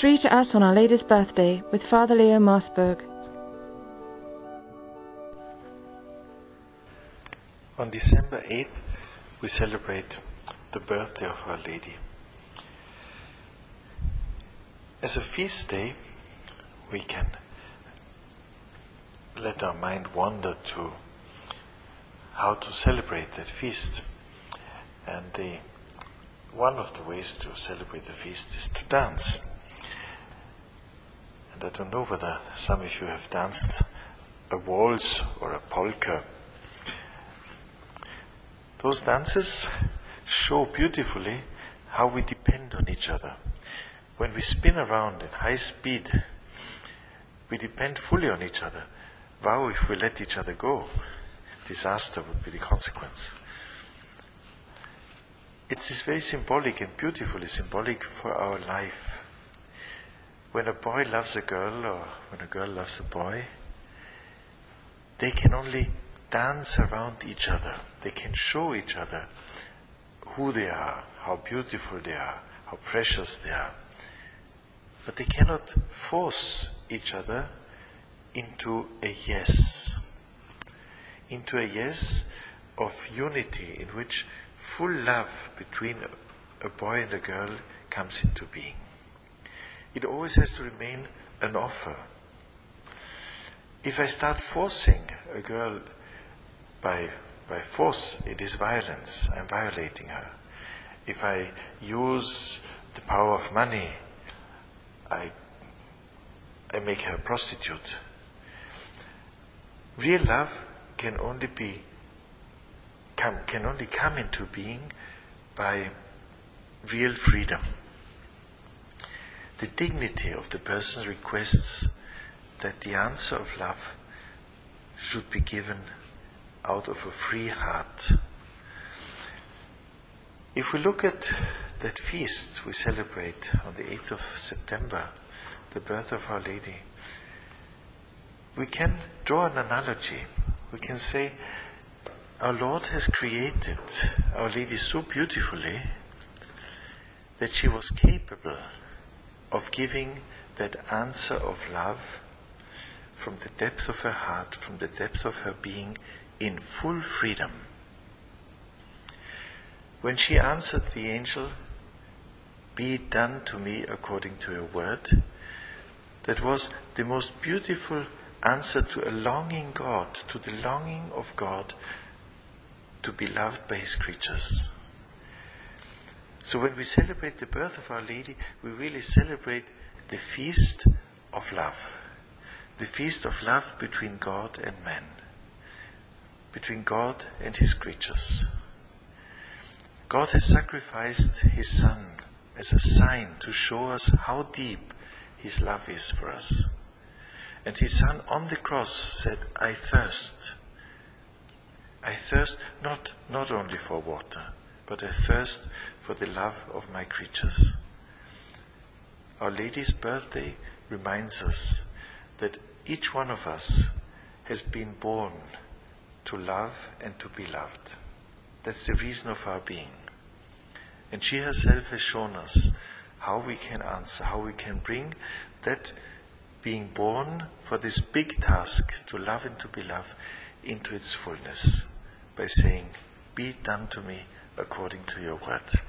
Three to us on Our Lady's birthday with Father Leo Maasburg. On December 8th, we celebrate the birthday of Our Lady. As a feast day, we can let our mind wander to how to celebrate that feast. And the, one of the ways to celebrate the feast is to dance. I don't know whether some of you have danced a waltz or a polka. Those dances show beautifully how we depend on each other. When we spin around in high speed, we depend fully on each other. Wow, if we let each other go, disaster would be the consequence. It is very symbolic and beautifully symbolic for our life. When a boy loves a girl or when a girl loves a boy, they can only dance around each other. They can show each other who they are, how beautiful they are, how precious they are. But they cannot force each other into a yes. Into a yes of unity in which full love between a boy and a girl comes into being. It always has to remain an offer. If I start forcing a girl by, by force, it is violence. I'm violating her. If I use the power of money, I, I make her a prostitute. Real love can only be come, can only come into being by real freedom. The dignity of the person requests that the answer of love should be given out of a free heart. If we look at that feast we celebrate on the 8th of September, the birth of Our Lady, we can draw an analogy. We can say, our Lord has created Our Lady so beautifully that she was capable of giving that answer of love from the depth of her heart, from the depth of her being, in full freedom. When she answered the angel, Be it done to me according to your word, that was the most beautiful answer to a longing God, to the longing of God to be loved by his creatures. So when we celebrate the birth of Our Lady, we really celebrate the feast of love. The feast of love between God and man. Between God and his creatures. God has sacrificed his Son as a sign to show us how deep his love is for us. And his Son on the cross said, I thirst. I thirst not, not only for water, but I thirst for the love of my creatures. Our Lady's birthday reminds us that each one of us has been born to love and to be loved. That's the reason of our being. And she herself has shown us how we can answer, how we can bring that being born for this big task to love and to be loved into its fullness by saying, Be done to me according to your word.